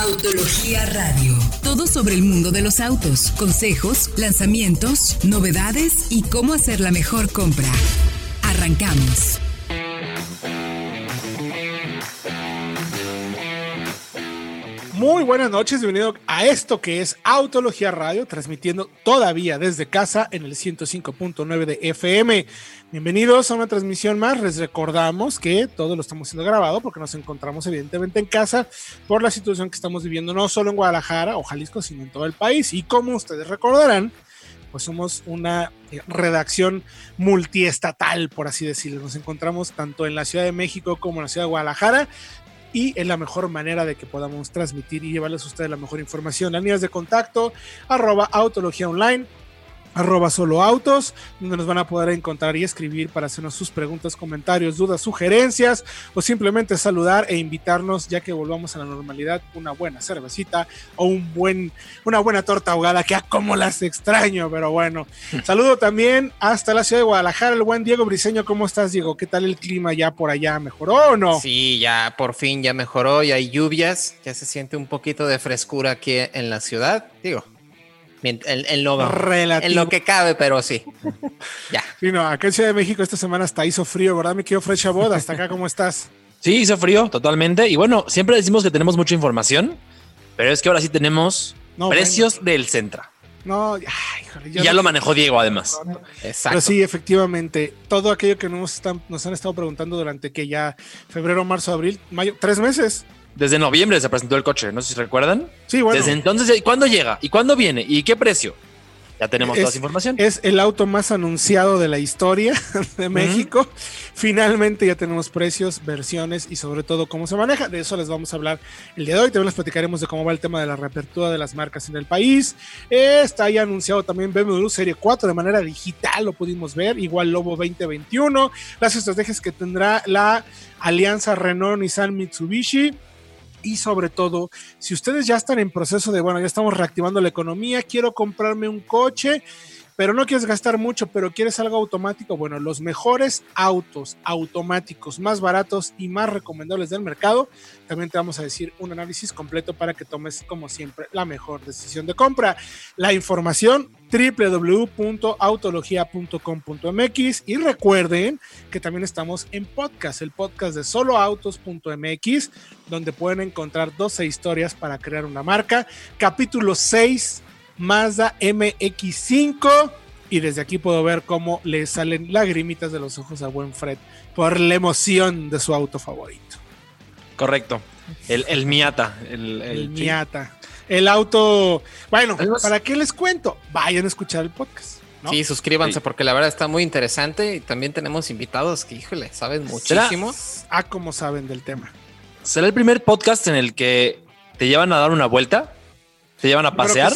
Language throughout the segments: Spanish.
Autología Radio. Todo sobre el mundo de los autos, consejos, lanzamientos, novedades y cómo hacer la mejor compra. Arrancamos. Muy buenas noches, bienvenido a esto que es Autología Radio, transmitiendo todavía desde casa en el 105.9 de FM. Bienvenidos a una transmisión más. Les recordamos que todo lo estamos haciendo grabado porque nos encontramos evidentemente en casa por la situación que estamos viviendo no solo en Guadalajara o Jalisco, sino en todo el país. Y como ustedes recordarán, pues somos una eh, redacción multiestatal, por así decirlo. Nos encontramos tanto en la Ciudad de México como en la Ciudad de Guadalajara y es la mejor manera de que podamos transmitir y llevarles a ustedes la mejor información. Las líneas de contacto, arroba autología online, arroba solo autos, donde nos van a poder encontrar y escribir para hacernos sus preguntas, comentarios, dudas, sugerencias o simplemente saludar e invitarnos ya que volvamos a la normalidad, una buena cervecita o un buen, una buena torta ahogada que a como las extraño, pero bueno. Saludo también hasta la ciudad de Guadalajara, el buen Diego Briseño, ¿cómo estás Diego? ¿Qué tal el clima ya por allá? ¿Mejoró o no? Sí, ya por fin ya mejoró, y hay lluvias, ya se siente un poquito de frescura aquí en la ciudad, digo, en, en, lo, en, lo, que cabe, pero sí. ya. Sí, no, acá en Ciudad de México esta semana hasta hizo frío, ¿verdad? Me quedo Fresh Boda. Hasta acá, ¿cómo estás? Sí, hizo frío, totalmente. Y bueno, siempre decimos que tenemos mucha información, pero es que ahora sí tenemos precios del Centra. No, ay, híjole, ya lo manejó Diego, además. Exacto. Pero sí, efectivamente, todo aquello que nos, están, nos han estado preguntando durante que ya febrero, marzo, abril, mayo, tres meses. Desde noviembre se presentó el coche, no sé si recuerdan. Sí, bueno. Desde entonces, ¿cuándo llega? ¿Y cuándo viene? ¿Y qué precio? Ya tenemos toda esa información. Es el auto más anunciado de la historia de México. Finalmente ya tenemos precios, versiones y sobre todo cómo se maneja. De eso les vamos a hablar el día de hoy. También les platicaremos de cómo va el tema de la reapertura de las marcas en el país. Está ya anunciado también BMW Serie 4 de manera digital, lo pudimos ver. Igual Lobo 2021. Las estrategias que tendrá la alianza Renault-Nissan Mitsubishi y sobre todo, si ustedes ya están en proceso de, bueno, ya estamos reactivando la economía, quiero comprarme un coche, pero no quieres gastar mucho, pero quieres algo automático, bueno, los mejores autos automáticos más baratos y más recomendables del mercado, también te vamos a decir un análisis completo para que tomes, como siempre, la mejor decisión de compra. La información www.autologia.com.mx y recuerden que también estamos en podcast, el podcast de soloautos.mx, donde pueden encontrar 12 historias para crear una marca, capítulo 6 Mazda MX5 y desde aquí puedo ver cómo le salen lagrimitas de los ojos a buen Fred por la emoción de su auto favorito. Correcto. El, Miata. El, Miata. El auto. Bueno, ¿para qué les cuento? Vayan a escuchar el podcast. Sí, suscríbanse porque la verdad está muy interesante y también tenemos invitados que, híjole, saben muchísimo. Ah, como saben del tema. ¿Será el primer podcast en el que te llevan a dar una vuelta? ¿Te llevan a pasear?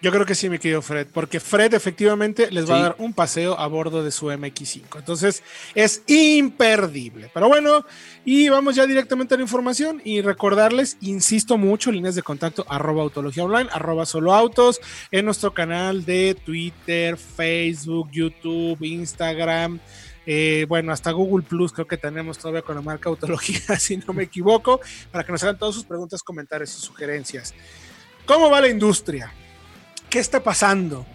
Yo creo que sí, mi querido Fred, porque Fred efectivamente les va a dar un paseo a bordo de su MX5. Entonces es imperdible. Pero bueno, y vamos ya directamente a la información y recordarles, insisto mucho, líneas de contacto arroba autología online, arroba solo autos, en nuestro canal de Twitter, Facebook, YouTube, Instagram. Eh, bueno, hasta Google Plus creo que tenemos todavía con la marca Autología, si no me equivoco, para que nos hagan todas sus preguntas, comentarios y sugerencias. ¿Cómo va la industria? ¿Qué está pasando?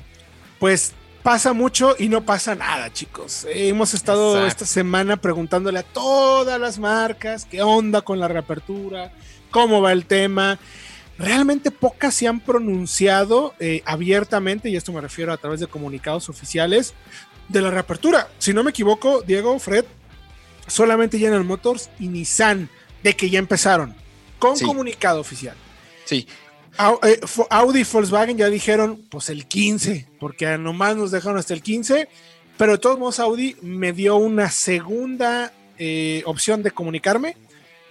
Pues pasa mucho y no pasa nada, chicos. hemos estado esta semana preguntándole a todas las marcas qué onda con la reapertura, cómo va el tema. Realmente pocas se han pronunciado eh, abiertamente, y esto me refiero a través de comunicados oficiales, de la reapertura. Si no me equivoco, Diego, Fred, solamente General Motors y Nissan, de que ya empezaron, con comunicado oficial. Sí, Audi y Volkswagen ya dijeron, pues el 15, porque nomás nos dejaron hasta el 15, pero de todos modos Audi me dio una segunda eh, opción de comunicarme,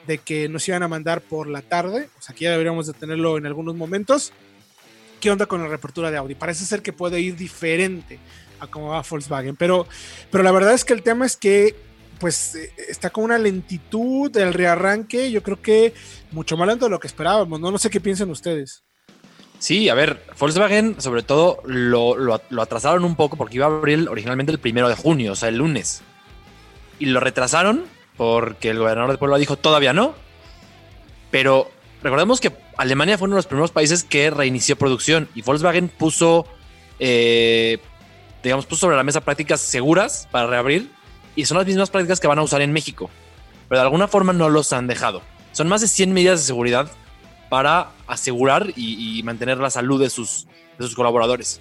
de que nos iban a mandar por la tarde, o sea, aquí ya deberíamos de tenerlo en algunos momentos. ¿Qué onda con la reapertura de Audi? Parece ser que puede ir diferente a cómo va Volkswagen, pero, pero la verdad es que el tema es que pues eh, está con una lentitud del rearranque, yo creo que mucho más lento de lo que esperábamos, no, no sé qué piensan ustedes. Sí, a ver, Volkswagen sobre todo lo, lo, atrasaron un poco porque iba a abrir originalmente el primero de junio, o sea, el lunes. Y lo retrasaron porque el gobernador de Puebla dijo todavía no. Pero recordemos que Alemania fue uno de los primeros países que reinició producción y Volkswagen puso, eh, digamos, puso sobre la mesa prácticas seguras para reabrir y son las mismas prácticas que van a usar en México, pero de alguna forma no los han dejado. Son más de 100 medidas de seguridad para asegurar y, mantener la salud de sus, de sus colaboradores.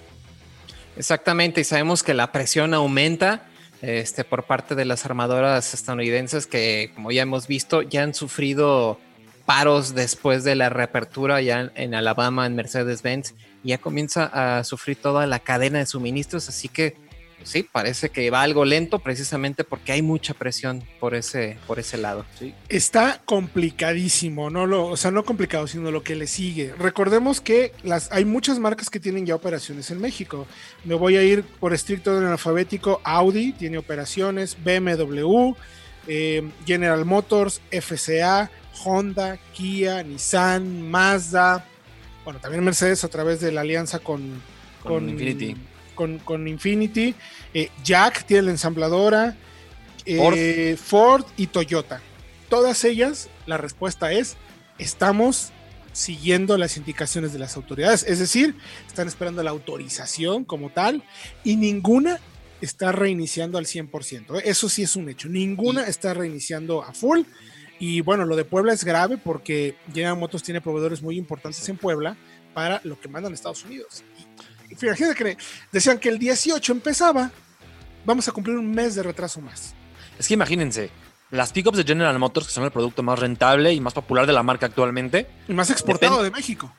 Exactamente, y sabemos que la presión aumenta este, por parte de las armadoras estadounidenses que, como ya hemos visto, ya han sufrido paros después de la reapertura ya en Alabama, en Mercedes-Benz, ya comienza a sufrir toda la cadena de suministros, así que sí, parece que va algo lento precisamente porque hay mucha presión por ese, por ese lado. Está complicadísimo, no lo, o sea, no complicado, sino lo que le sigue. Recordemos que las, hay muchas marcas que tienen ya operaciones en México. Me voy a ir por estricto en alfabético. Audi tiene operaciones, BMW, eh, General Motors, FCA, Honda, Kia, Nissan, Mazda. Bueno, también Mercedes a través de la alianza con, con Infinity con, Infinity. Eh, Jack tiene la ensambladora. Eh, Ford. y Toyota. Todas ellas, la respuesta es, estamos siguiendo las indicaciones de las autoridades. Es decir, están esperando la autorización como tal y ninguna está reiniciando al 100%. ¿eh? Eso sí es un hecho. Ninguna está reiniciando a full. Y bueno, lo de Puebla es grave porque General Motors tiene proveedores muy importantes en Puebla para lo que mandan Estados Unidos. Fíjate que decían que el 18 empezaba, vamos a cumplir un mes de retraso más. Es que imagínense, las pickups de General Motors, que son el producto más rentable y más popular de la marca actualmente. Y más exportado de México.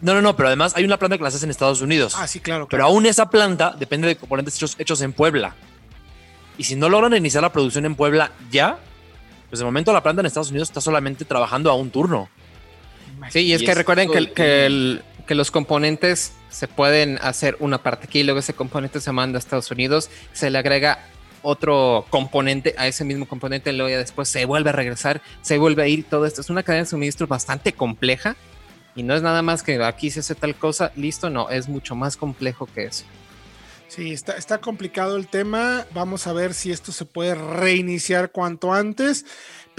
No, no, no, pero además hay una planta que las hace en Estados Unidos. Ah, sí, claro. Pero aún esa planta depende de componentes hechos, hechos en Puebla. Y si no logran iniciar la producción en Puebla ya, pues de momento la planta en Estados Unidos está solamente trabajando a un turno. Sí, y es que recuerden que, que, que los componentes se pueden hacer una parte aquí, luego ese componente se manda a Estados Unidos, se le agrega otro componente a ese mismo componente, luego ya después se vuelve a regresar, se vuelve a ir, todo esto es una cadena de suministro bastante compleja y no es nada más que aquí se hace tal cosa, listo, no, es mucho más complejo que eso. Sí, está, está complicado el tema. Vamos a ver si esto se puede reiniciar cuanto antes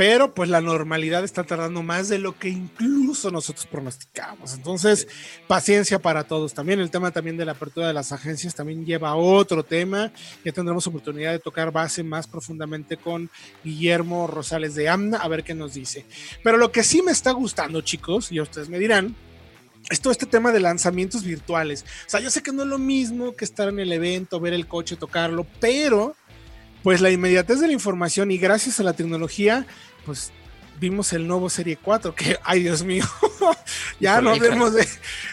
pero pues la normalidad está tardando más de lo que incluso nosotros pronosticamos. Entonces, paciencia para todos. También el tema también de la apertura de las agencias también lleva otro tema. Ya tendremos oportunidad de tocar base más profundamente con Guillermo Rosales de AMNA, a ver qué nos dice. Pero lo que sí me está gustando, chicos, y ustedes me dirán, es todo este tema de lanzamientos virtuales. O sea, yo sé que no es lo mismo que estar en el evento, ver el coche, tocarlo, pero pues la inmediatez de la información y gracias a la tecnología, pues vimos el nuevo Serie 4, que, ay Dios mío, ya no hablemos de...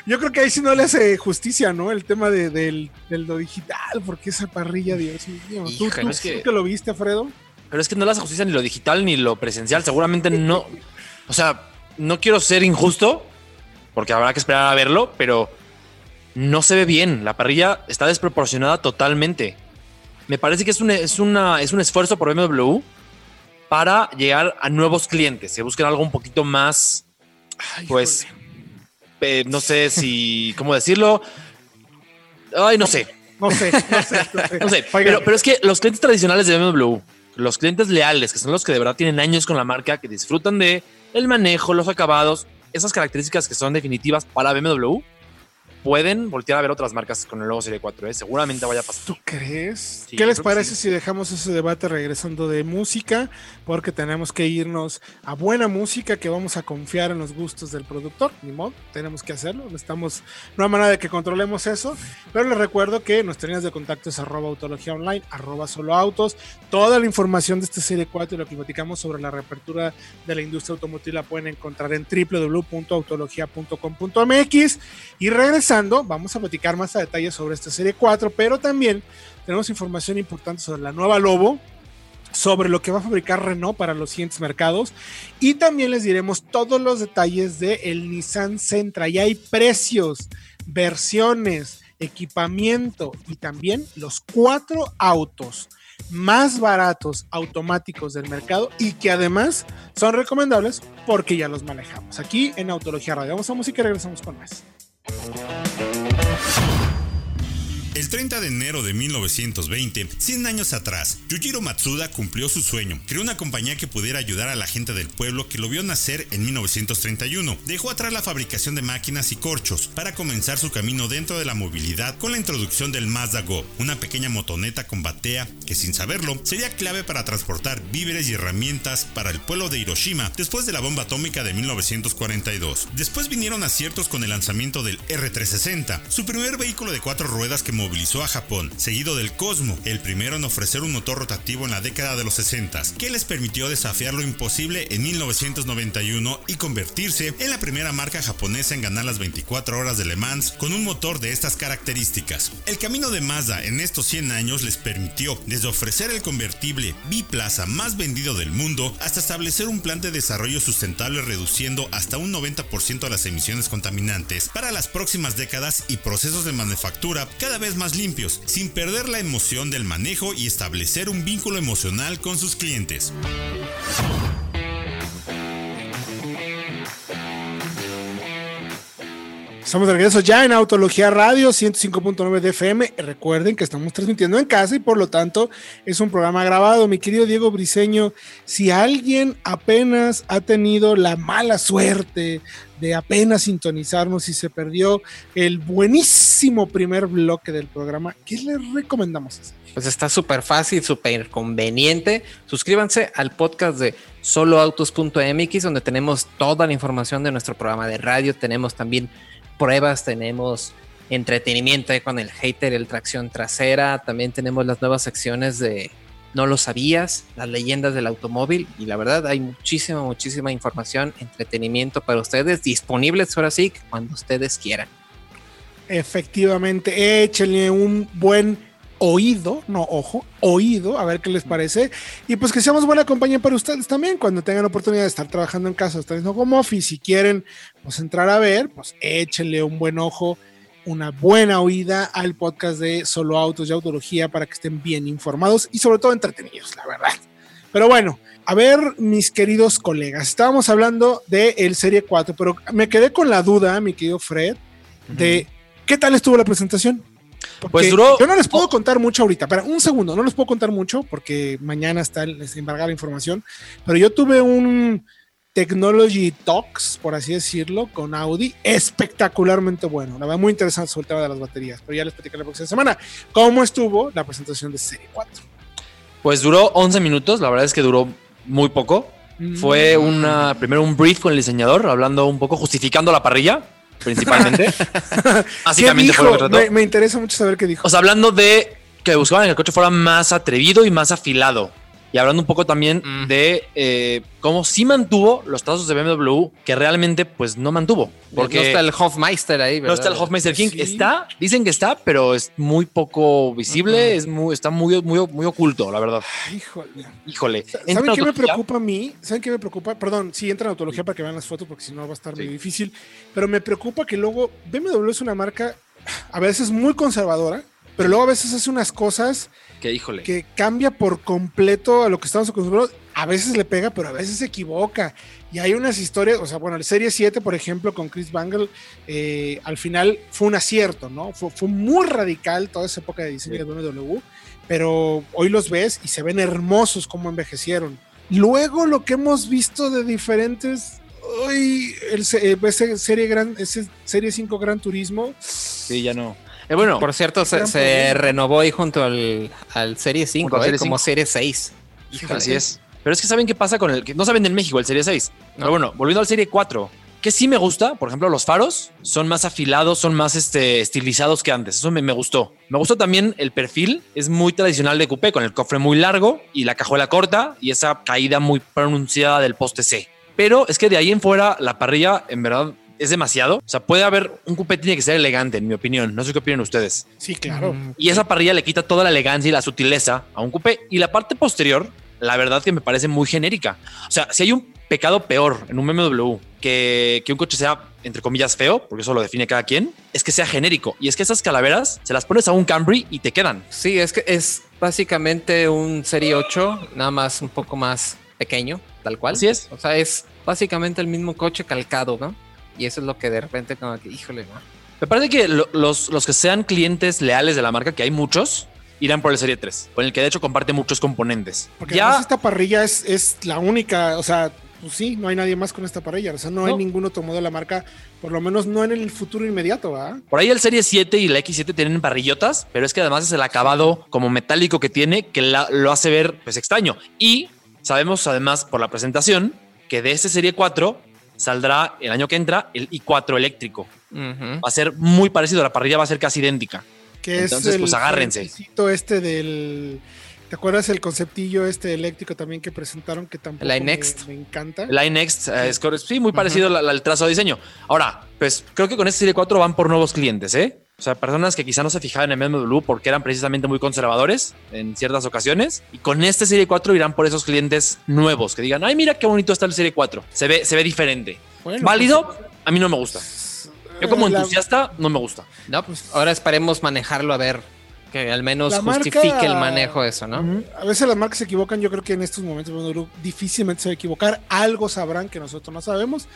Yo creo que ahí sí no le hace justicia, ¿no? El tema de, del, lo digital, porque esa parrilla, Dios mío. ¿Tú, que, lo viste, Fredo? Pero es que no le hace justicia ni lo digital ni lo presencial, seguramente no... O sea, no quiero ser injusto, porque habrá que esperar a verlo, pero no se ve bien. La parrilla está desproporcionada totalmente me parece que es un, es, una, es un esfuerzo por BMW para llegar a nuevos clientes. Se busquen algo un poquito más, pues, eh, no sé si, ¿cómo decirlo? Ay, no sé. No sé, no sé. No sé, pero, pero, es que los clientes tradicionales de BMW, los clientes leales, que son los que de verdad tienen años con la marca, que disfrutan de el manejo, los acabados, esas características que son definitivas para BMW, pueden voltear a ver otras marcas con el nuevo Serie 4. ¿eh? Seguramente vaya a pasar. ¿Tú crees? ¿Qué les parece si dejamos ese debate regresando de música? Porque tenemos que irnos a buena música, que vamos a confiar en los gustos del productor. Ni modo, tenemos que hacerlo. Estamos, no hay manera de que controlemos eso. Pero les recuerdo que nuestras líneas de contacto es arroba autología online, arroba solo autos. Toda la información de este Serie 4 y lo que platicamos sobre la reapertura de la industria automotriz la pueden encontrar en www.autologia.com.mx. Y regresamos vamos a platicar más a detalle sobre esta serie 4, pero también tenemos información importante sobre la nueva Lobo, sobre lo que va a fabricar Renault para los siguientes mercados y también les diremos todos los detalles de el Nissan Sentra. Y hay precios, versiones, equipamiento y también los cuatro autos más baratos automáticos del mercado y que además son recomendables porque ya los manejamos. Aquí en Autología Radio. Vamos a música y regresamos con más. Música El 30 de enero de 1920, 100 años atrás, Yujiro Matsuda cumplió su sueño. Creó una compañía que pudiera ayudar a la gente del pueblo que lo vio nacer en 1931. Dejó atrás la fabricación de máquinas y corchos para comenzar su camino dentro de la movilidad con la introducción del Mazda Go, una pequeña motoneta con batea que sin saberlo sería clave para transportar víveres y herramientas para el pueblo de Hiroshima después de la bomba atómica de 1942. Después vinieron aciertos con el lanzamiento del R360, su primer vehículo de cuatro ruedas que movilizó a Japón, seguido del Cosmo, el primero en ofrecer un motor rotativo en la década de los 60, que les permitió desafiar lo imposible en 1991 y convertirse en la primera marca japonesa en ganar las 24 horas de Le Mans con un motor de estas características. El camino de Mazda en estos 100 años les permitió desde ofrecer el convertible biplaza más vendido del mundo hasta establecer un plan de desarrollo sustentable reduciendo hasta un 90% las emisiones contaminantes para las próximas décadas y procesos de manufactura cada vez más limpios, sin perder la emoción del manejo y establecer un vínculo emocional con sus clientes. Estamos de regreso ya en Autología Radio 105.9 de FM. Recuerden que estamos transmitiendo en casa y por lo tanto es un programa grabado. Mi querido Diego Briseño, si alguien apenas ha tenido la mala suerte de apenas sintonizarnos y se perdió el buenísimo primer bloque del programa, ¿qué le recomendamos? Pues está súper fácil, súper conveniente. Suscríbanse al podcast de soloautos.mx donde tenemos toda la información de nuestro programa de radio. Tenemos también pruebas, tenemos entretenimiento con el hater, el tracción trasera, también tenemos las nuevas secciones de No lo sabías, las leyendas del automóvil y la verdad hay muchísima, muchísima información, entretenimiento para ustedes disponibles ahora sí cuando ustedes quieran. Efectivamente, échenle un buen oído, no ojo, oído, a ver qué les parece. Y pues que seamos buena compañía para ustedes también cuando tengan oportunidad de estar trabajando en casa, estar haciendo home office, si quieren pues entrar a ver, pues échenle un buen ojo, una buena oída al podcast de Solo Autos y Autología para que estén bien informados y sobre todo entretenidos, la verdad. Pero bueno, a ver, mis queridos colegas, estábamos hablando de el Serie 4, pero me quedé con la duda, mi querido Fred, de qué tal estuvo la presentación. pues duró. Yo no les puedo contar mucho ahorita. Pero un segundo, no les puedo contar mucho porque mañana está les embargar la información. Pero yo tuve un Technology Talks, por así decirlo, con Audi, espectacularmente bueno. La verdad, muy interesante sobre el tema de las baterías. Pero ya les platicaré la próxima semana. ¿Cómo estuvo la presentación de Serie 4? Pues duró 11 minutos. La verdad es que duró muy poco. Fue mm. una, primero un brief con el diseñador, hablando un poco, justificando la parrilla principalmente. Básicamente fue me, me, interesa mucho saber qué dijo. O sea, hablando de que buscaban que el coche fuera más atrevido y más afilado. Y hablando un poco también mm. de eh, cómo sí mantuvo los trazos de BMW, que realmente pues no mantuvo. Porque no está el Hofmeister ahí, ¿verdad? No está el Hofmeister King. Está, dicen que está, pero es muy poco visible, es muy, está muy, muy, muy oculto, la verdad. híjole. Híjole. ¿Saben qué me preocupa a mí? ¿Saben qué me preocupa? Perdón, sí entra en autología para que vean las fotos, porque si no va a estar muy difícil. Pero me preocupa que luego BMW es una marca a veces muy conservadora, pero luego a veces hace unas cosas que híjole. Que cambia por completo a lo que estamos acostumbrados. A veces le pega, pero a veces se equivoca. Y hay unas historias, o sea, bueno, el Serie 7, por ejemplo, con Chris Bangle, eh, al final fue un acierto, ¿no? Fue, fue, muy radical toda esa época de diseño de BMW, pero hoy los ves y se ven hermosos como envejecieron. Luego lo que hemos visto de diferentes hoy el, eh, ese serie gran ese serie 5 Gran Turismo sí ya no eh, bueno, por cierto, se, renovó ahí junto al, al Serie 5, eh, como Serie 6. Así es. Pero es que saben qué pasa con el que no saben en México el Serie 6. Pero bueno, volviendo al Serie 4, que sí me gusta, por ejemplo, los faros son más afilados, son más este, estilizados que antes. Eso me, me, gustó. Me gustó también el perfil, es muy tradicional de coupé, con el cofre muy largo y la cajuela corta y esa caída muy pronunciada del poste C. Pero es que de ahí en fuera la parrilla, en verdad, es demasiado. O sea, puede haber un coupé tiene que ser elegante, en mi opinión. No sé qué opinan ustedes. Sí, claro. Y esa parrilla le quita toda la elegancia y la sutileza a un coupé. Y la parte posterior, la verdad que me parece muy genérica. O sea, si hay un pecado peor en un BMW que, que un coche sea, entre comillas, feo, porque eso lo define cada quien, es que sea genérico. Y es que esas calaveras se las pones a un Camry y te quedan. Sí, es que es básicamente un Serie 8, nada más un poco más pequeño, tal cual. Así es. O sea, es básicamente el mismo coche calcado, ¿no? Y eso es lo que de repente como que, híjole, ¿no? Me parece que lo- los, los que sean clientes leales de la marca, que hay muchos, irán por el Serie 3, con el que de hecho comparte muchos componentes. Porque ya además esta parrilla es, es la única, o sea, pues sí, no hay nadie más con esta parrilla. O sea, no, hay ningún otro modelo de la marca, por lo menos no en el futuro inmediato, por ahí el Serie 7 y la X7 tienen parrillotas, pero es que además es el acabado como metálico que tiene que la- lo hace ver pues extraño. Y sabemos además por la presentación que de este Serie 4 saldrá el año que entra el i4 eléctrico. Va a ser muy parecido, la parrilla va a ser casi idéntica. Que Entonces, es el pues, agárrense. este del. ¿Te acuerdas el conceptillo este eléctrico también que presentaron que tampoco El me, iNext. me encanta? El iNext eh, es sí, muy parecido al, al trazo de diseño. Ahora, pues creo que con este Serie 4 van por nuevos clientes, ¿eh? O sea, personas que quizá no se fijaban en BMW porque eran precisamente muy conservadores en ciertas ocasiones. Y con este Serie 4 irán por esos clientes nuevos que digan, ay, mira qué bonito está el Serie 4. Se ve, se ve diferente. Bueno, Válido, a mí no me gusta. pues, Yo como eh, la- entusiasta, no me gusta. No, pues ahora esperemos manejarlo a ver que al menos La marca- justifique el manejo de eso, ¿no? A veces las marcas se equivocan, yo creo que en estos momentos BMW difícilmente se va a equivocar, algo sabrán que nosotros no sabemos,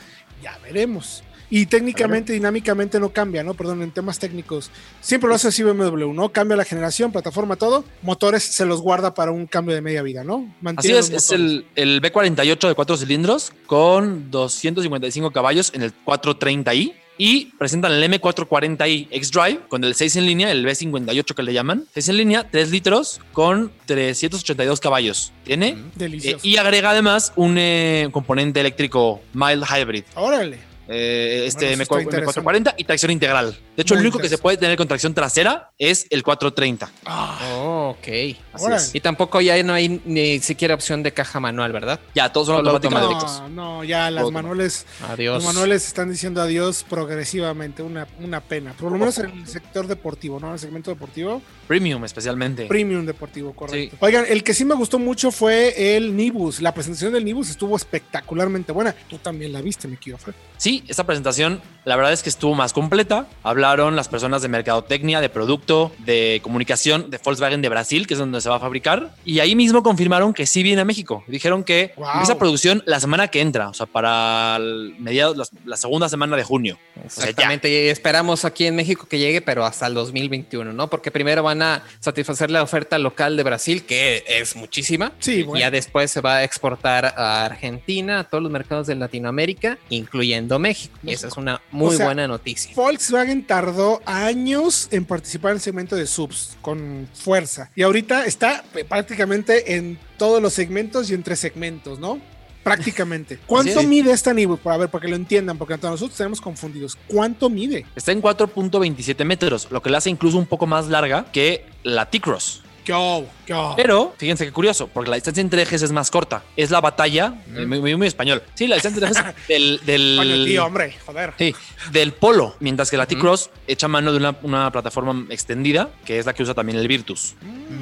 ya veremos. Y técnicamente, dinámicamente no cambia, ¿no? Perdón, en temas técnicos. Siempre lo hace así BMW, ¿no? Cambia la generación, plataforma, todo. Motores se los guarda para un cambio de media vida, ¿no? Así Mantiene es, los es motores. el, el B48 de cuatro cilindros con 255 caballos en el 430i y presentan el M440i X-Drive con el 6 en línea, el B58 que le llaman. 6 en línea, 3 litros con 382 caballos. Tiene. Eh, Delicioso. y agrega además un eh, componente eléctrico mild hybrid. Órale. Eh, este Bueno, eso está M4- M440 y tracción integral. De hecho, Muy el único que se puede tener con tracción trasera es el 430. Oh, ok. Así Órale. es. Y tampoco ya no hay ni siquiera opción de caja manual, ¿verdad? Ya, todos son automáticos. No, no, ya las Todo. manuales, Adiós. los manuales están diciendo adiós progresivamente, una, una pena. Por lo menos en el sector deportivo, ¿no? En el segmento deportivo. Premium especialmente. Premium deportivo, correcto. Sí. Oigan, el que sí me gustó mucho fue el Nibus. La presentación del Nibus estuvo espectacularmente buena. Tú también la viste, mi querido Fred. Sí, esta presentación la verdad es que estuvo más completa. Hablaron las personas de mercadotecnia, de producto, de comunicación de Volkswagen de Brasil, que es donde se va a fabricar. Y ahí mismo confirmaron que sí viene a México. Dijeron que Wow. empieza producción la semana que entra, o sea, para mediados, la, la segunda semana de junio. Exactamente, y esperamos aquí en México que llegue, pero hasta el 2021, ¿no? Porque primero van a satisfacer la oferta local de Brasil, que es muchísima. Sí, y ya después se va a exportar a Argentina, a todos los mercados de Latinoamérica, incluyendo México. Y esa es una muy O sea, buena noticia. Volkswagen tardó años en participar en el segmento de subs con fuerza. Y ahorita está eh, prácticamente en todos los segmentos y entre segmentos, ¿no? Prácticamente. ¿Cuánto mide esta Nibus? Para ver, para que lo entiendan, porque nosotros tenemos confundidos. ¿Cuánto mide? Está en 4.27 metros, lo que la hace incluso un poco más larga que la T-Cross. ¿Qué hubo? ¿Qué hubo? Pero, fíjense qué curioso, porque la distancia entre ejes es más corta. Es la batalla, muy, muy- muy español. Sí, la distancia entre ejes del, del, Coño, tío, hombre, joder. sí, del polo, mientras que la T-Cross echa mano de una, una plataforma extendida, que es la que usa también el Virtus.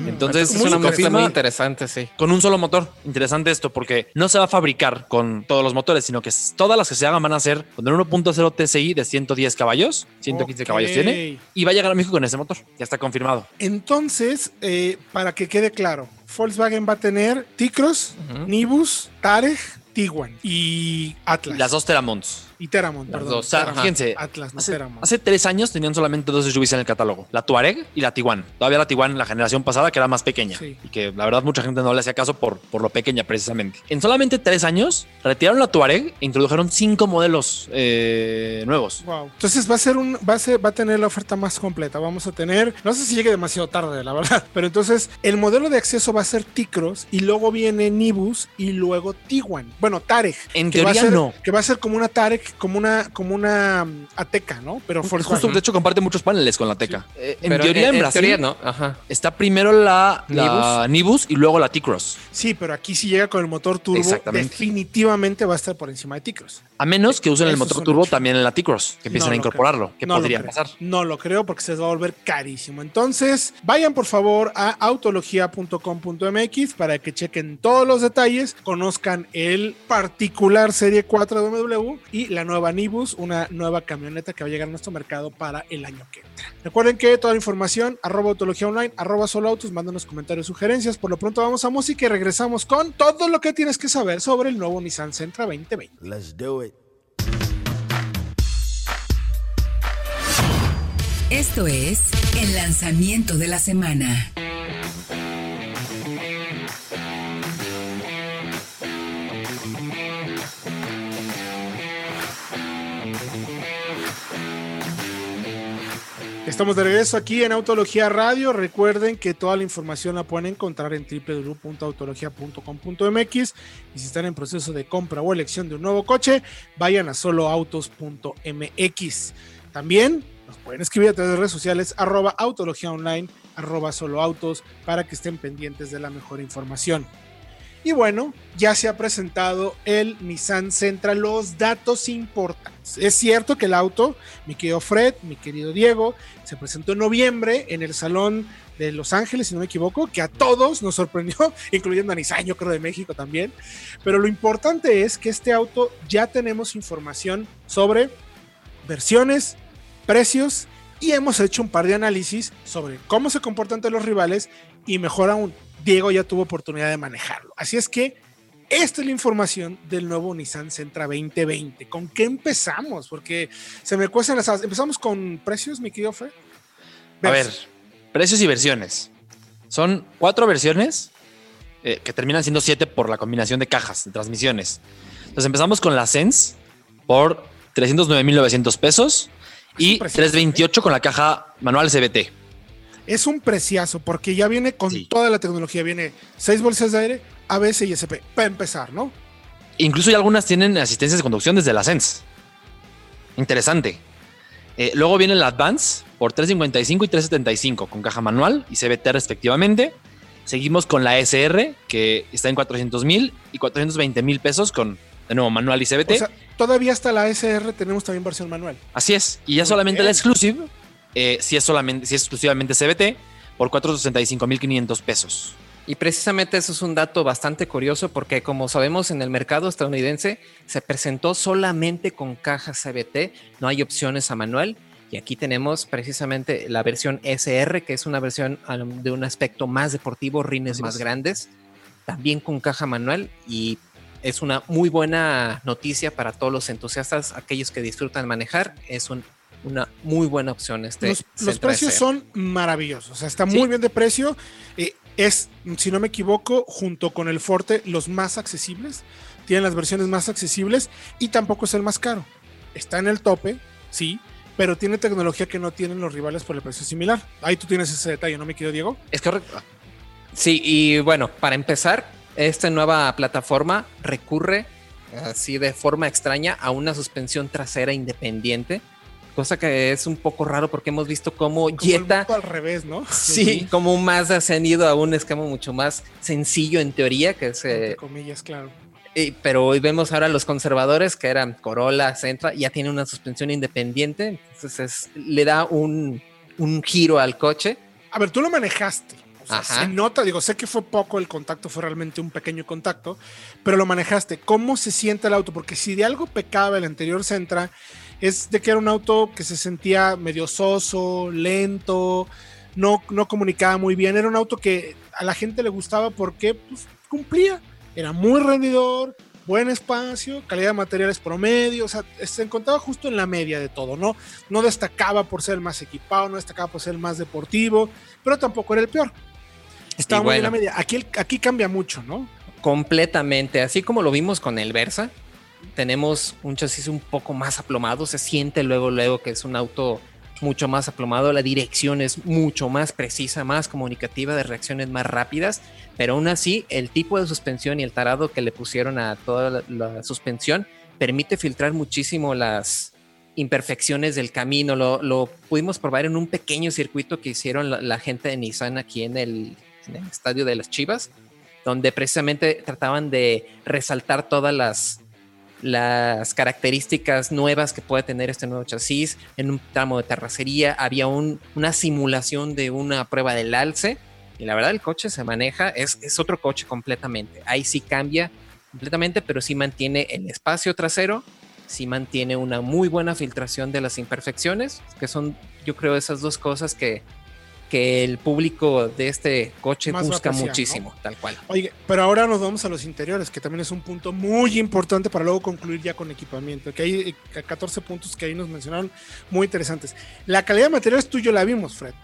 Entonces, es una confirma- muy interesante, sí. con un solo motor. Interesante esto, porque no se va a fabricar con todos los motores, sino que todas las que se hagan van a ser con el 1.0 TSI de 110 caballos, 115 Ok. caballos tiene, y va a llegar a México con ese motor. Ya está confirmado. Entonces, eh, para que quede claro, Volkswagen va a tener T-Cross. Nibus, Tarek, Tiguan y Atlas. Las dos Teramons. Y Teramont, perdón. dos. O sea, Teramont. fíjense, Atlas, no hace, Teramont. hace tres años tenían solamente dos SUVs en el catálogo, la Tuareg y la Tiguan. Todavía la Tiguan, la generación pasada, que era más pequeña Sí. y que la verdad mucha gente no le hacía caso por, por lo pequeña precisamente. En solamente tres años retiraron la Tuareg e introdujeron cinco modelos eh, nuevos. Wow. Entonces va a ser un, va a ser, va a tener la oferta más completa. Vamos a tener, no sé si llegue demasiado tarde, la verdad, pero entonces el modelo de acceso va a ser T-Cross y luego viene Nibus y luego Tiguan. Bueno, Tarek. En teoría ser- no. Que va a ser como una Tarek, como una, como una mm, Ateca, ¿no? Pero. Justo, de hecho, comparte muchos paneles con la Teca. Eh, en Pero teoría, en, Brasil, teoría no, ajá. está primero la, la Nibus y luego la T-Cross. Sí, pero aquí si llega con el motor turbo, definitivamente va a estar por encima de T-Cross. A menos que usen el motor turbo hecho. también en la T-Cross, que empiecen No a lo incorporarlo. creo. ¿Qué No podría pasar? No lo creo porque se les va a volver carísimo. Entonces, vayan por favor a autologia.com.mx para que chequen todos los detalles, conozcan el particular Serie 4 de BMW y la nueva Nibus, una nueva camioneta que va a llegar a nuestro mercado para el año que entra. Recuerden que toda la información, arroba autología online, arroba solo autos, mándanos comentarios, sugerencias. Por lo pronto vamos a música y regresamos con todo lo que tienes que saber sobre el nuevo Nissan Sentra 2020. Let's do it. Esto es el lanzamiento de la semana. Estamos de regreso aquí en Autología Radio. Recuerden que toda la información la pueden encontrar en www.autologia.com.mx y si están en proceso de compra o elección de un nuevo coche, vayan a soloautos.mx. También nos pueden escribir a través de redes sociales arroba autología online, arroba soloautos para que estén pendientes de la mejor información. Y bueno, ya se ha presentado el Nissan Sentra, los datos importantes. Es cierto que el auto, mi querido Fred, mi querido Diego, se presentó en noviembre en el Salón de Los Ángeles, si no me equivoco, que a todos nos sorprendió, incluyendo a Nissan, yo creo de México también. Pero lo importante es que este auto ya tenemos información sobre versiones, precios y hemos hecho un par de análisis sobre cómo se comportan ante los rivales y mejor aún, Diego ya tuvo oportunidad de manejarlo. Así es que esta es la información del nuevo Nissan Sentra 2020. ¿Con qué empezamos? Porque se me cuestan las Empezamos con precios, mi querido Fred. A ver, precios y versiones. Son cuatro versiones eh, que terminan siendo siete por la combinación de cajas, de transmisiones. Entonces empezamos con la Sense por 309.900 pesos y 328 con la caja manual CBT es un preciazo porque ya viene con toda la tecnología. Viene seis bolsas de aire, ABS y SP, para empezar, ¿no? Incluso ya algunas tienen asistencias de conducción desde la Sense. Interesante. Eh, luego viene el Advance por 355 y 375 con caja manual y CBT respectivamente. Seguimos con la SR que está en 400 mil y 420 mil pesos con de nuevo manual y CBT. O sea, todavía hasta la SR tenemos también versión manual. Así es. Y ya solamente la Exclusive eh, si, es solamente, si es exclusivamente CBT, por 465.500 pesos. Y precisamente eso es un dato bastante curioso porque como sabemos en el mercado estadounidense se presentó solamente con caja CBT, no hay opciones a manual. Y aquí tenemos precisamente la versión SR, que es una versión de un aspecto más deportivo, rines más grandes, también con caja manual y es una muy buena noticia para todos los entusiastas, aquellos que disfrutan manejar. Es un una muy buena opción. Este los, precios son maravillosos, o sea, está muy bien de precio. Eh, es, si no me equivoco, junto con el Forte, los más accesibles. Tienen las versiones más accesibles y tampoco es el más caro. Está en el tope, sí, pero tiene tecnología que no tienen los rivales por el precio similar. Ahí tú tienes ese detalle, ¿no me quiero, Diego? Es correcto. Sí, y bueno, para empezar, esta nueva plataforma recurre así de forma extraña a una suspensión trasera independiente cosa que es un poco raro porque hemos visto cómo como Jetta al revés, ¿no? Sí, como más se han ido a un esquema mucho más sencillo en teoría, que es entre comillas, claro. pero hoy vemos ahora los conservadores que eran Corolla, Sentra, ya tiene una suspensión independiente, entonces le da un, un, giro al coche. A ver, tú lo manejaste. se nota, digo, sé que fue poco el contacto, fue realmente un pequeño contacto, pero lo manejaste. ¿Cómo se siente el auto? Porque si de algo pecaba el anterior Sentra, es de que era un auto que se sentía medio soso, lento, no, no comunicaba muy bien. Era un auto que a la gente le gustaba porque pues, cumplía. Era muy rendidor, buen espacio, calidad de materiales promedio, o sea, se encontraba justo en la media de todo, ¿no? No destacaba por ser el más equipado, no destacaba por ser el más deportivo, pero tampoco era el peor. Estaba muy en la media. Aquí, aquí cambia mucho, ¿no? Completamente, así como lo vimos con el Versa, tenemos un chasis un poco más aplomado, se siente luego, luego que es un auto mucho más aplomado, la dirección es mucho más precisa, más comunicativa, de reacciones más rápidas, pero aún así el tipo de suspensión y el tarado que le pusieron a toda la, suspensión permite filtrar muchísimo las imperfecciones del camino. Lo, pudimos probar en un pequeño circuito que hicieron la, gente de Nissan aquí en el, en el estadio de las Chivas, donde precisamente trataban de resaltar todas las las características nuevas que puede tener este nuevo chasis. En un tramo de terracería había una simulación de una prueba del alce y la verdad el coche se maneja, es, es otro coche completamente. Ahí sí cambia completamente, pero sí mantiene el espacio trasero, sí mantiene una muy buena filtración de las imperfecciones, que son yo creo esas dos cosas que que el público de este coche Más busca muchísimo, tal cual. Oye, pero ahora nos vamos a los interiores, que también es un punto muy importante para luego concluir ya con equipamiento, que hay eh, 14 puntos que ahí nos mencionaron muy interesantes. La calidad de materiales tú y yo la vimos, Fred.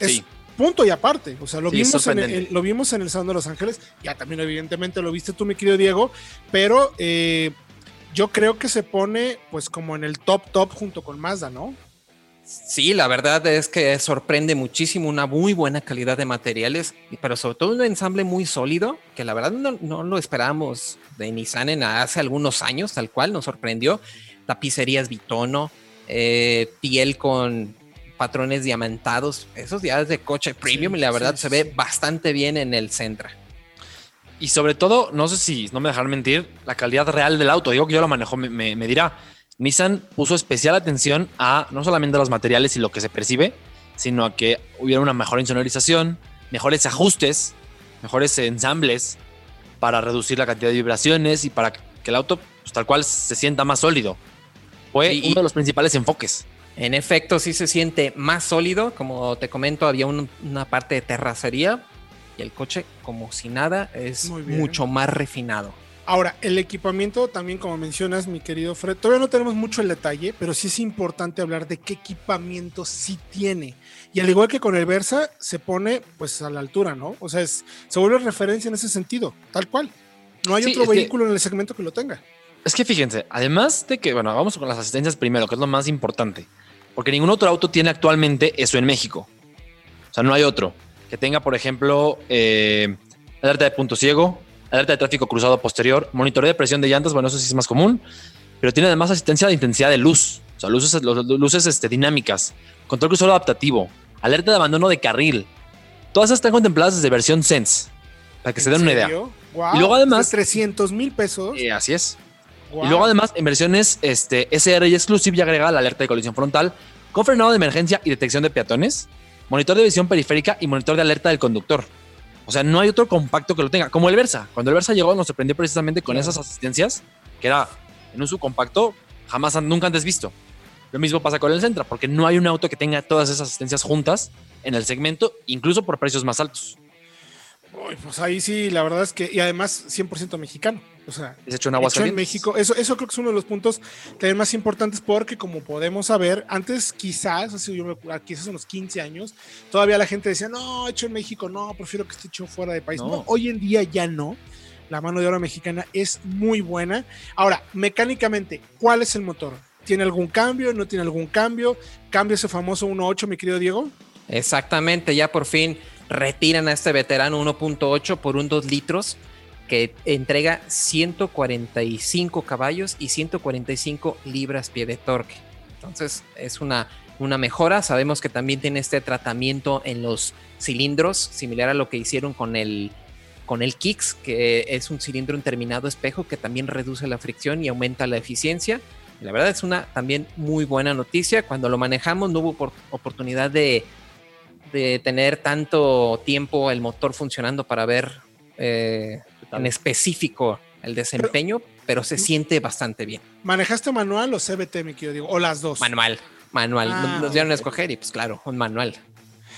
Es Sí. punto y aparte. O sea, lo, Sí, vimos en el, lo vimos en el Salón de Los Ángeles, ya también evidentemente lo viste tú, mi querido Diego, pero eh, yo creo que se pone pues como en el top top junto con Mazda, ¿no? Sí, la verdad es que sorprende muchísimo una muy buena calidad de materiales, pero sobre todo un ensamble muy sólido, que la verdad no, no lo esperábamos de Nissan en hace algunos años, tal cual, nos sorprendió. Tapicerías bitono, eh, piel con patrones diamantados, esos días de coche premium, Sí, y la verdad sí, se sí, ve bastante bien en el Sentra. Y sobre todo, no sé si no me dejarán mentir, la calidad real del auto. Digo que yo lo manejo, me, me- me dirá. Nissan puso especial atención a no solamente a los materiales y lo que se percibe, sino a que hubiera una mejor insonorización, mejores ajustes, mejores ensambles para reducir la cantidad de vibraciones y para que el auto, pues, tal cual, se sienta más sólido. Fue Sí, y- uno de los principales enfoques. En efecto, sí se siente más sólido. Como te comento, había un- una parte de terracería y el coche, como si nada, es mucho más refinado. Ahora, el equipamiento también, como mencionas, mi querido Fred, todavía no tenemos mucho el detalle, pero sí es importante hablar de qué equipamiento sí tiene. Y al igual que con el Versa, se pone pues a la altura, ¿no? O sea, es- se vuelve referencia en ese sentido, tal cual. No hay Sí, otro que- vehículo en el segmento que lo tenga. Es que fíjense, además de que, bueno, vamos con las asistencias primero, que es lo más importante. Porque ningún otro auto tiene actualmente eso en México. O sea, no hay otro que tenga, por ejemplo, eh, alerta de punto ciego, alerta de tráfico cruzado posterior, monitoreo de presión de llantas, bueno, eso sí es más común, pero tiene además asistencia de intensidad de luz, o sea, luces, lu- luces este, dinámicas, control cruzado adaptativo, alerta de abandono de carril. Todas esas están contempladas desde versión Sense, para que se ¿En den una idea. Y luego además- de 300 mil pesos. Eh, así es. Y luego además en versiones este, SR y Exclusive ya agrega la alerta de colisión frontal con frenado de emergencia y detección de peatones, monitor de visión periférica y monitor de alerta del conductor. O sea, no hay otro compacto que lo tenga. Como el Versa. Cuando el Versa llegó nos sorprendió precisamente con esas asistencias, que era en un subcompacto jamás, nunca antes visto. Lo mismo pasa con el Sentra, porque no hay un auto que tenga todas esas asistencias juntas en el segmento, incluso por precios más altos. Uy, pues ahí sí, la verdad es que, y además 100% mexicano. O sea, Es hecho en hecho en Aguascalientes. México. Eso, eso creo que es uno de los puntos también más importantes porque como podemos saber, antes quizás, así yo me, quizás unos 15 años, todavía la gente decía, no, hecho en México, no, prefiero que esté hecho fuera de país. No. No, hoy en día ya no. La mano de obra mexicana es muy buena. Ahora, mecánicamente, ¿cuál es el motor? ¿Tiene algún cambio? ¿No tiene algún cambio? ¿Cambia ese famoso 1.8, mi querido Diego? Exactamente, ya por fin retiran a este veterano 1.8 por un 2 litros que entrega 145 caballos y 145 libras pie de torque. Entonces es una, una mejora. Sabemos que también tiene este tratamiento en los cilindros, similar a lo que hicieron con el, con el Kicks, que es un cilindro en terminado espejo que también reduce la fricción y aumenta la eficiencia. La verdad es una también muy buena noticia. Cuando lo manejamos no hubo por- oportunidad de, de tener tanto tiempo el motor funcionando para ver eh, en específico el desempeño, pero, se siente bastante bien. ¿Manejaste manual o CBT, mi querido Diego? O las dos. Manual, manual. Ah, Nos dieron a escoger y pues claro, un manual.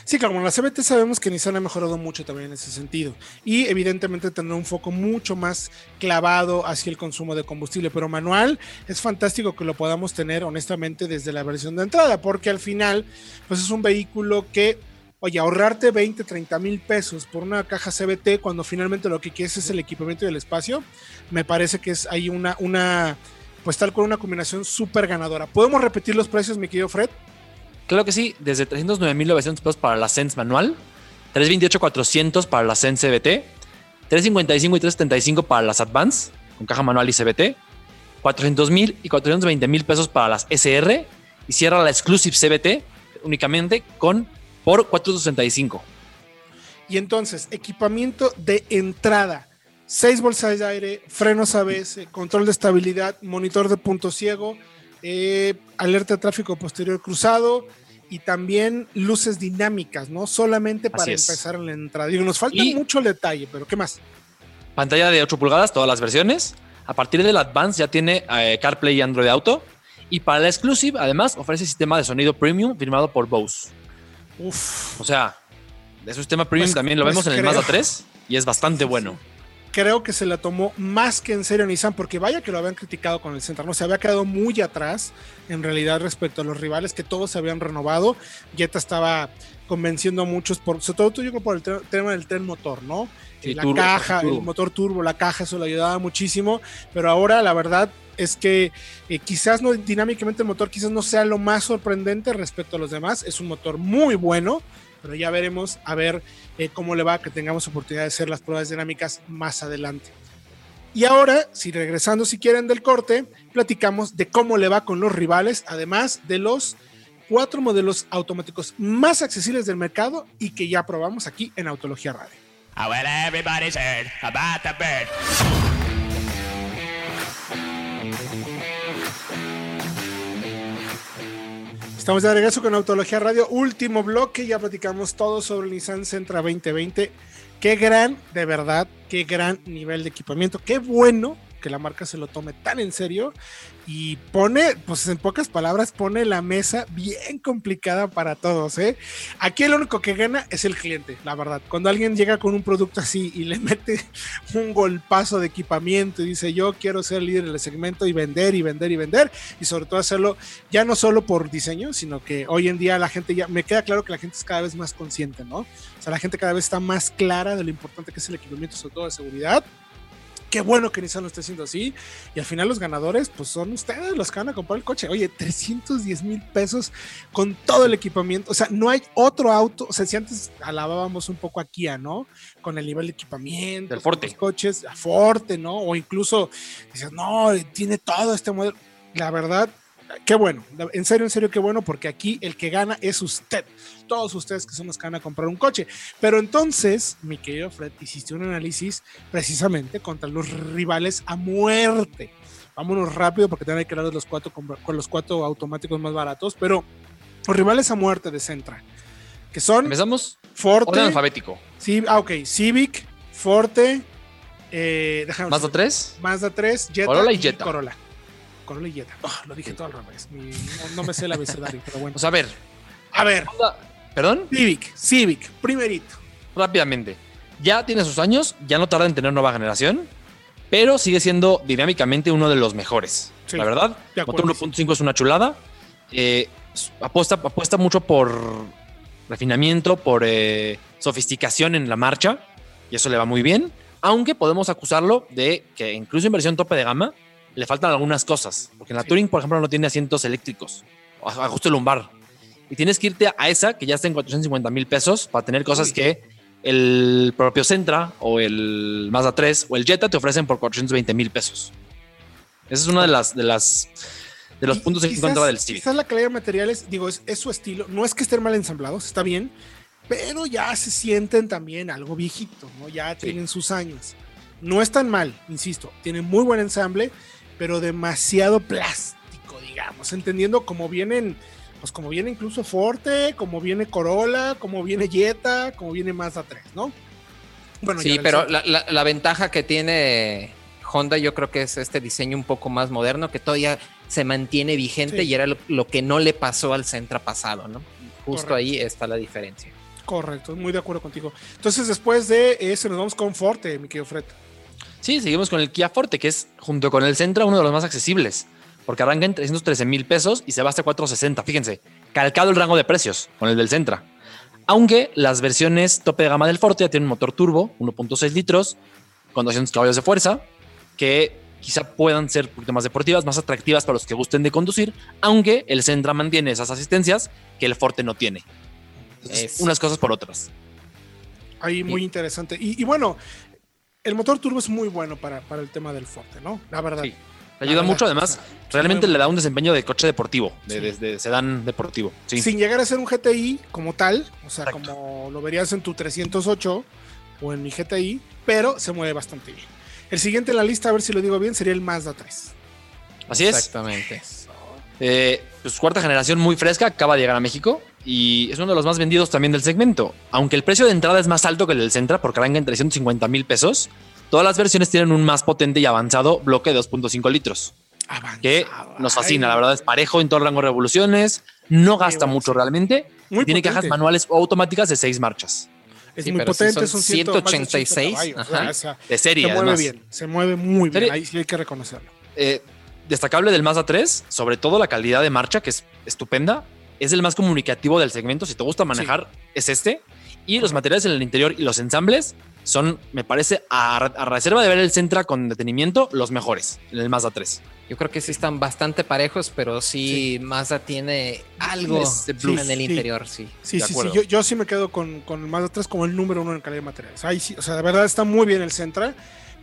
Sí, claro, con la CBT sabemos que Nissan ha mejorado mucho también en ese sentido. Y evidentemente tendrá un foco mucho más clavado hacia el consumo de combustible. Pero manual es fantástico que lo podamos tener honestamente desde la versión de entrada, porque al final, pues es un vehículo que, oye, ahorrarte 20, 30 mil pesos por una caja CBT cuando finalmente lo que quieres es el equipamiento y el espacio, me parece que es ahí una, una pues tal cual una combinación súper ganadora. ¿Podemos repetir los precios, mi querido Fred? Claro que sí, desde 309.900 pesos para la Sense manual, 328.400 para la Sense CBT, 355 y 375 para las Advance con caja manual y CBT, 400.000 y 420.000 pesos para las SR y cierra la Exclusive CBT únicamente con por 465. Y entonces, equipamiento de entrada. Seis bolsas de aire, frenos ABS, control de estabilidad, monitor de punto ciego, eh, alerta de tráfico posterior cruzado y también luces dinámicas, ¿no? Solamente para empezar en la entrada. Digo, nos falta Y- mucho detalle, pero ¿qué más? Pantalla de 8 pulgadas, todas las versiones. A partir del Advance ya tiene eh, CarPlay y Android Auto. Y para la Exclusive, además, ofrece sistema de sonido premium firmado por Bose. Uf, O sea, de su sistema premium Pues- también lo pues vemos en el. Mazda 3 y es bastante bueno. creo que se la tomó más que en serio Nissan, porque vaya que lo habían criticado con el Sentra, ¿no? Se había quedado muy atrás en realidad respecto a los rivales, que todos se habían renovado. Jetta estaba convenciendo a muchos, por, sobre todo yo creo por el te- tema del tren motor, ¿no? Sí, la turbo, caja, turbo. el motor turbo, la caja, eso le ayudaba muchísimo, pero ahora la verdad es que eh, quizás no dinámicamente el motor quizás no sea lo más sorprendente respecto a los demás, es un motor muy bueno, pero ya veremos a ver eh, cómo le va, que tengamos oportunidad de hacer las pruebas dinámicas más adelante. Y ahora, si regresando si quieren del corte, platicamos de cómo le va con los rivales, además de los cuatro modelos automáticos más accesibles del mercado y que ya probamos aquí en Autología Radio. Ah, well, everybody's heard about the bird. Estamos de regreso con Autología Radio, último bloque, ya platicamos todo sobre el Nissan Sentra 2020. Qué gran, de verdad, qué gran nivel de equipamiento, qué bueno que la marca se lo tome tan en serio y pone, pues en pocas palabras, pone la mesa bien complicada para todos. ¿eh? Aquí el único que gana es el cliente, la verdad. Cuando alguien llega con un producto así y le mete un golpazo de equipamiento y dice yo quiero ser líder del segmento y vender y vender y vender y sobre todo hacerlo ya no solo por diseño, sino que hoy en día la gente ya, me queda claro que la gente es cada vez más consciente, ¿no? O sea, la gente cada vez está más clara de lo importante que es el equipamiento, sobre todo de seguridad. Qué bueno que Nissan lo esté haciendo así. Y al final los ganadores, pues son ustedes los que van a comprar el coche. Oye, 310 mil pesos con todo el equipamiento. O sea, no hay otro auto. O sea, si antes alabábamos un poco a Kia, ¿no? Con el nivel de equipamiento. Del Forte. Los coches, a Forte, ¿no? O incluso dices, no, tiene todo este modelo. La verdad, qué bueno. En serio, en serio, qué bueno, porque aquí el que gana es usted. Todos ustedes que son los que van a comprar un coche. Pero entonces, mi querido Fred, hiciste un análisis precisamente contra los rivales a muerte. Vámonos rápido porque hay que hablar de los cuatro, con, los cuatro automáticos más baratos, pero los rivales a muerte de Centra, que son Empezamos Forte, orden alfabético. Civ- ah, ok, Civic, Forte, eh, Mazda 3. Mazda 3, Jetta Corolla y Jetta. Corolla. Corolla y Jetta. Ah, lo dije todo al revés. Mi- no, no me sé el abecedario, pero bueno. Sea, a ver. A ver, ¿Perdón? Civic, Civic, primerito. Rápidamente. Ya tiene sus años, ya no tarda en tener nueva generación, pero sigue siendo dinámicamente uno de los mejores. Sí, la verdad, motor acuerdo. 1.5 es una chulada. Eh, apuesta, apuesta mucho por refinamiento, por eh, sofisticación en la marcha, y eso le va muy bien. Aunque podemos acusarlo de que incluso en versión tope de gama le faltan algunas cosas. Porque en la Sí. Touring, por ejemplo, no tiene asientos eléctricos, ajuste lumbar. Y tienes que irte a esa, que ya está en 450 mil pesos, para tener cosas Uy. que el propio Sentra o el Mazda 3 o el Jetta te ofrecen por 420 mil pesos. Esa es una de las de las de los Y puntos en contra del Civic. Quizás la calidad de materiales, digo, es, es su estilo. No es que estén mal ensamblados, está bien, pero ya se sienten también algo viejito, ¿no? Ya tienen sus años. No están mal, insisto, tienen muy buen ensamble, pero demasiado plástico, digamos, entendiendo cómo vienen, pues como viene incluso Forte, como viene Corolla, como viene Jetta, como viene Mazda 3, ¿no? Bueno, Sí, pero la, la- la ventaja que tiene Honda yo creo que es este diseño un poco más moderno que todavía se mantiene vigente Sí. y era lo, lo que no le pasó al Centra pasado, ¿no? Justo Correcto. ahí está la diferencia. Correcto, muy de acuerdo contigo. Entonces, después de eso, nos vamos con Forte, mi querido Fred. Sí, seguimos con el Kia Forte, que es junto con el Sentra uno de los más accesibles, porque arranca en 313 mil pesos y se va hasta 460. Fíjense, calcado el rango de precios con el del Sentra. Aunque las versiones tope de gama del Forte ya tienen un motor turbo, 1.6 litros, con 200 caballos de fuerza, que quizá puedan ser un poquito más deportivas, más atractivas para los que gusten de conducir, aunque el Sentra mantiene esas asistencias que el Forte no tiene. Entonces, unas cosas por otras. Ahí muy interesante. Y, y bueno, el motor turbo es muy bueno para, para el tema del Forte, ¿no? La verdad. Sí. Le ayuda verdad, mucho, o además, sea, realmente le da un desempeño de coche deportivo, de, Sí. de- de sedán deportivo. Sí. Sin llegar a ser un GTI como tal, o sea, Exacto. como lo verías en tu 308 o en mi GTI, pero se mueve bastante bien. El siguiente en la lista, a ver si lo digo bien, sería el Mazda 3. Así es. Exactamente. Eh, pues cuarta generación muy fresca, acaba de llegar a México y es uno de los más vendidos también del segmento. Aunque el precio de entrada es más alto que el del Sentra porque arranca en 350 mil pesos, todas las versiones tienen un más potente y avanzado bloque de 2.5 litros, que Avanzado. nos fascina. Ay, La verdad es parejo en todo el rango de revoluciones, no gasta mucho realmente Muy tiene cajas manuales o automáticas de seis marchas. Es Sí, muy potente, son son 100, más de 186, 180 caballos, ajá. o sea, De serie, se mueve además. bien, se mueve muy bien. Ahí sí hay que reconocerlo. Eh, destacable del Mazda 3, sobre todo la calidad de marcha, que es estupenda. Es el más comunicativo del segmento. Si te gusta manejar, es este. Y los materiales en el interior y los ensambles son, me parece, a, a reserva de ver el Centra con detenimiento, los mejores en el Mazda 3. Yo creo que sí están bastante parejos, pero sí, Mazda tiene algo plus. en el Sí. interior, sí. Sí, sí, sí. Yo, yo sí me quedo con, con el Mazda 3 como el número uno en calidad de materiales. Ahí sí, o sea, de verdad está muy bien el Centra,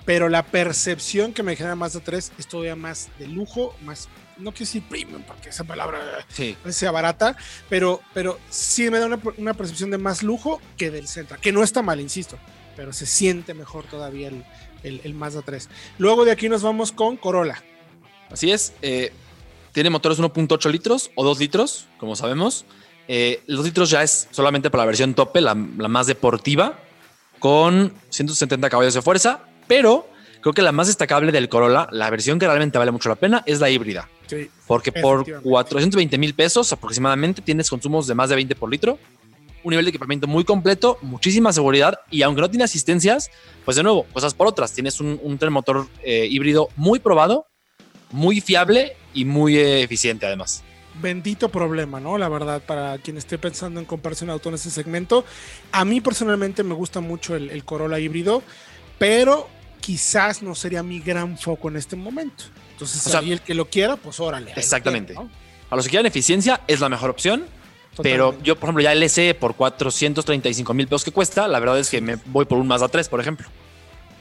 pero la percepción que me genera Mazda 3 es todavía más de lujo, más, no quiero decir premium, porque esa palabra Sí. sea barata, pero, pero sí me da una, una percepción de más lujo que del Centra, que no está mal, insisto, pero se siente mejor todavía el, el, el Mazda 3. Luego de aquí nos vamos con Corolla. Así es. eh, tiene motores 1.8 litros o 2 litros, como sabemos. Eh, los litros ya es solamente para la versión tope, la, la más deportiva, con 170 caballos de fuerza, pero creo que la más destacable del Corolla, la versión que realmente vale mucho la pena, es la híbrida. Sí, Porque por Efectivamente. 420 mil pesos aproximadamente tienes consumos de más de 20 por litro, un nivel de equipamiento muy completo, muchísima seguridad y aunque no tiene asistencias, pues de nuevo, cosas por otras. Tienes un, un tren motor eh, híbrido muy probado, muy fiable y muy eh, eficiente además. bendito problema, ¿no? La verdad, para quien esté pensando en comprarse un auto en ese segmento. A mí personalmente me gusta mucho el, el Corolla híbrido, pero quizás no sería mi gran foco en este momento. Entonces, O sea, ahí el que lo quiera, pues órale. lo Exactamente. tiene, ¿no? A los que quieran eficiencia es la mejor opción, pero yo, por ejemplo, ya el SE por 435 mil pesos que cuesta, la verdad es que me voy por un Mazda 3, por ejemplo,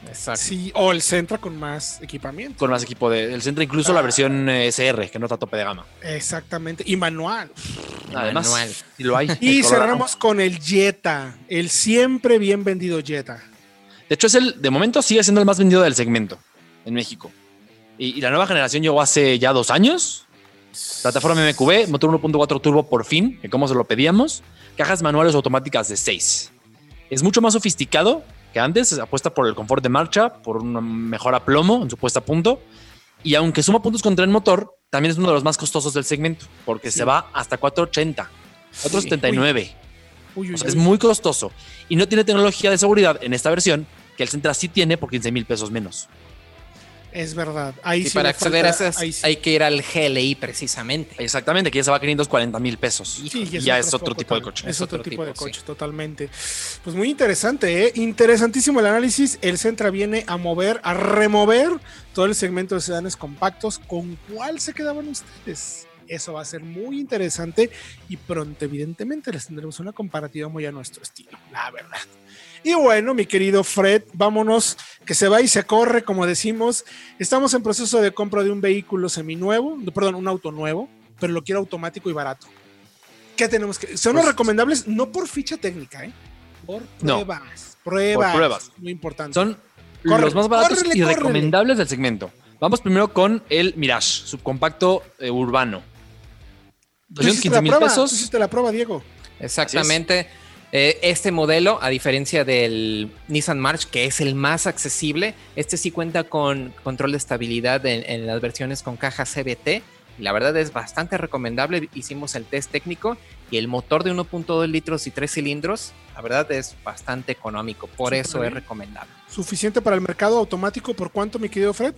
Exacto. Sí, o el Centra con más equipamiento. con más equipo de- del centro, incluso la Ah. versión eh, SR, que no está a tope de gama. Exactamente. Y manual. Además, Manual. sí lo hay. Y El cerramos con el Jetta, el siempre bien vendido Jetta. De hecho, es el, de momento sigue siendo el más vendido del segmento en México. Y, y la nueva generación llegó hace ya dos años. Plataforma MQB, motor 1.4 turbo por fin, que como se lo pedíamos. Cajas manuales automáticas de 6. Es mucho más sofisticado que antes, apuesta por el confort de marcha, por un mejor aplomo en su puesta a punto. Y aunque suma puntos contra el motor, también es uno de los más costosos del segmento, porque Sí. se va hasta 480, 479. Uy, uy, O sea, es uy. muy costoso. Y no tiene tecnología de seguridad en esta versión, que el Centra sí tiene por 15 mil pesos menos. Es verdad. Ahí Y sí para acceder a esas sí. hay que ir al GLI precisamente. Exactamente, que ya se va a 540 mil pesos. Sí, y ya es otro tipo de coche. Es otro, otro tipo, de coche, totalmente. Pues muy interesante, ¿eh? Interesantísimo el análisis. El Centra viene a mover, a remover todo el segmento de sedanes compactos. ¿Con cuál se quedaban ustedes? Eso va a ser muy interesante y pronto, evidentemente, les tendremos una comparativa muy a nuestro estilo, la verdad. Y bueno, mi querido Fred, vámonos, que se va y se corre, como decimos. Estamos en proceso de compra de un vehículo seminuevo, perdón, un auto nuevo, pero lo quiero automático y barato. ¿Qué tenemos que.? Son los Pues- recomendables, no por ficha técnica, ¿eh? Por No. pruebas. Pruebas. Por pruebas. Muy importante. Son Corre, los más baratos córrele, y córrele. recomendables del segmento. Vamos primero con el Mirage, subcompacto eh, urbano. Tú hiciste 215 la mil pesos. tú hiciste la prueba, Diego. Exactamente. Eh, este modelo, a diferencia del Nissan March, que es el más accesible, este sí cuenta con control de estabilidad en, en las versiones con caja CBT. La verdad es bastante recomendable. Hicimos el test técnico y el motor de 1.2 litros y 3 cilindros, la verdad es bastante económico. Por eso bien. es recomendable. Suficiente para el mercado automático. ¿Por cuánto, mi querido Fred?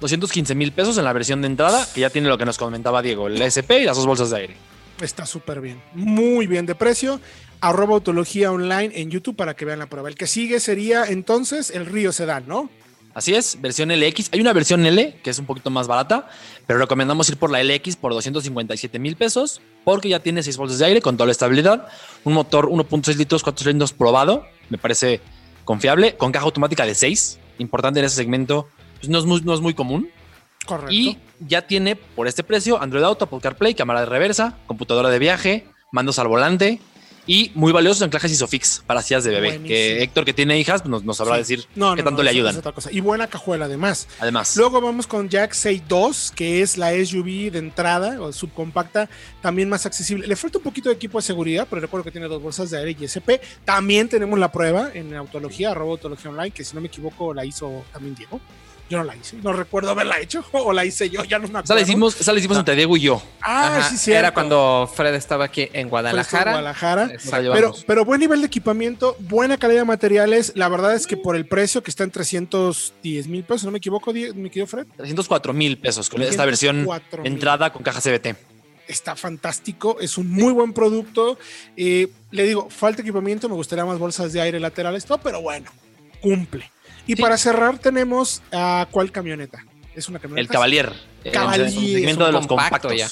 215 mil pesos en la versión de entrada, que ya tiene lo que nos comentaba Diego, el SP y las dos bolsas de aire. Está súper bien. Muy bien de precio. Arroba Autología Online en YouTube para que vean la prueba. El que sigue sería entonces el Río Sedán, ¿no? Así es, versión LX. Hay una versión L que es un poquito más barata, pero recomendamos ir por la LX por 257 mil pesos porque ya tiene 6 bolsas de aire con toda la estabilidad, un motor 1.6 litros, 4 cilindros probado, me parece confiable, con caja automática de 6, importante en ese segmento, pues no, es muy, no es muy común. Correcto. Y ya tiene por este precio Android Auto, Apple CarPlay, cámara de reversa, computadora de viaje, mandos al volante y muy valiosos anclajes ISOFIX para sillas de bebé. Buenísimo. Que Héctor, que tiene hijas, pues nos, nos sabrá Sí. decir No, qué no, tanto no, le ayudan. es otra cosa. Y buena cajuela además. Además, Luego vamos con Jack 62, que es la SUV de entrada o subcompacta, también más accesible. Le falta un poquito de equipo de seguridad, pero recuerdo que tiene dos bolsas de aire y SP. También tenemos la prueba en Autología, arroba Autología Online, que si no me equivoco la hizo también Diego. Yo no la hice, no recuerdo haberla hecho o la hice yo, ya no me acuerdo. Esa la hicimos, esa la hicimos entre Diego y yo. Ah, Ajá, sí, sí. Era cuando Fred estaba aquí en Guadalajara. Guadalajara. Exacto. Pero, pero buen nivel de equipamiento, buena calidad de materiales. La verdad es que por el precio que está en 310 mil pesos, no me equivoco, mi querido Fred, 304 mil pesos con esta versión 304,000. entrada con caja CBT. está fantástico, es un muy buen producto. Eh, le digo, falta equipamiento, me gustaría más bolsas de aire laterales, todo, pero bueno, cumple. Y Sí. para cerrar tenemos a cuál camioneta. Es una camioneta. El Cavalier. eh, Cavalier, segmento es de un los compacto compactos. ya.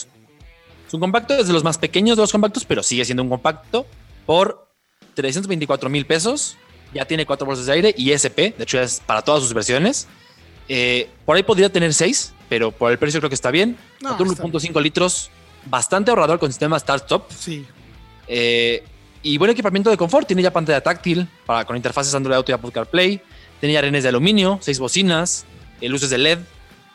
Es un compacto, es de los más pequeños de los compactos, pero sigue siendo un compacto por 324 mil pesos. Ya tiene cuatro bolsas de aire y SP, de hecho es para todas sus versiones. Eh, por ahí podría tener seis, pero por el precio creo que está bien. No, Motor está 1.5 litros, bastante ahorrador con sistema Start-Stop. Sí, Eh, y buen equipamiento de confort. Tiene ya pantalla táctil para, con interfaces Android Auto y Apple CarPlay. Tiene ya arenes de aluminio, seis bocinas, eh, luces de LED.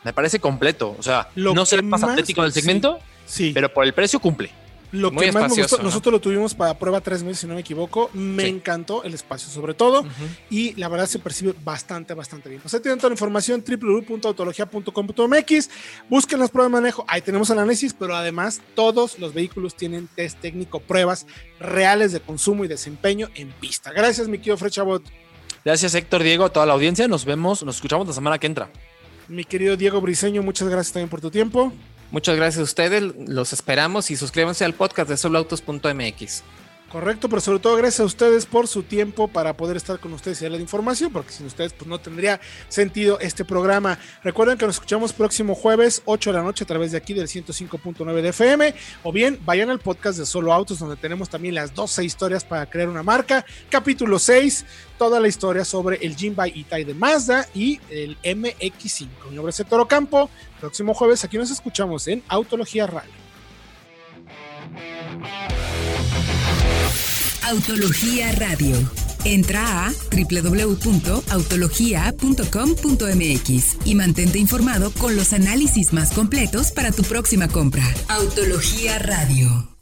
Me parece completo. O sea, Lo no será más, atlético del segmento, sí. pero por el precio cumple. Lo Muy que más me gustó, ¿no? nosotros lo tuvimos para prueba tres meses, si no me equivoco. Me Sí. encantó el espacio, sobre todo. Y la verdad se percibe bastante, bastante bien. Pues ahí tienen toda la información www.autologia.com.mx. Busquen las pruebas de manejo. Ahí tenemos el análisis, pero además todos los vehículos tienen test técnico, pruebas reales de consumo y desempeño en pista. Gracias, mi querido Fred Chabot. Gracias, Héctor, Diego, a toda la audiencia. Nos vemos, nos escuchamos la semana que entra. Mi querido Diego Briseño, muchas gracias también por tu tiempo. Muchas gracias a ustedes, los esperamos y suscríbanse al podcast de soloautos.mx. Correcto, pero sobre todo gracias a ustedes por su tiempo para poder estar con ustedes y darle información, porque sin ustedes pues no tendría sentido este programa. Recuerden que nos escuchamos próximo jueves 8 de la noche a través de aquí del 105.9 de FM, o bien vayan al podcast de Solo Autos donde tenemos también las 12 historias para crear una marca, capítulo 6, toda la historia sobre el Jinbei Itai de Mazda y el MX5. Mi nombre es Héctor Ocampo, próximo jueves aquí nos escuchamos en Autología Radio. Autología Radio. Entra a www.autologia.com.mx y mantente informado con los análisis más completos para tu próxima compra. Autología Radio.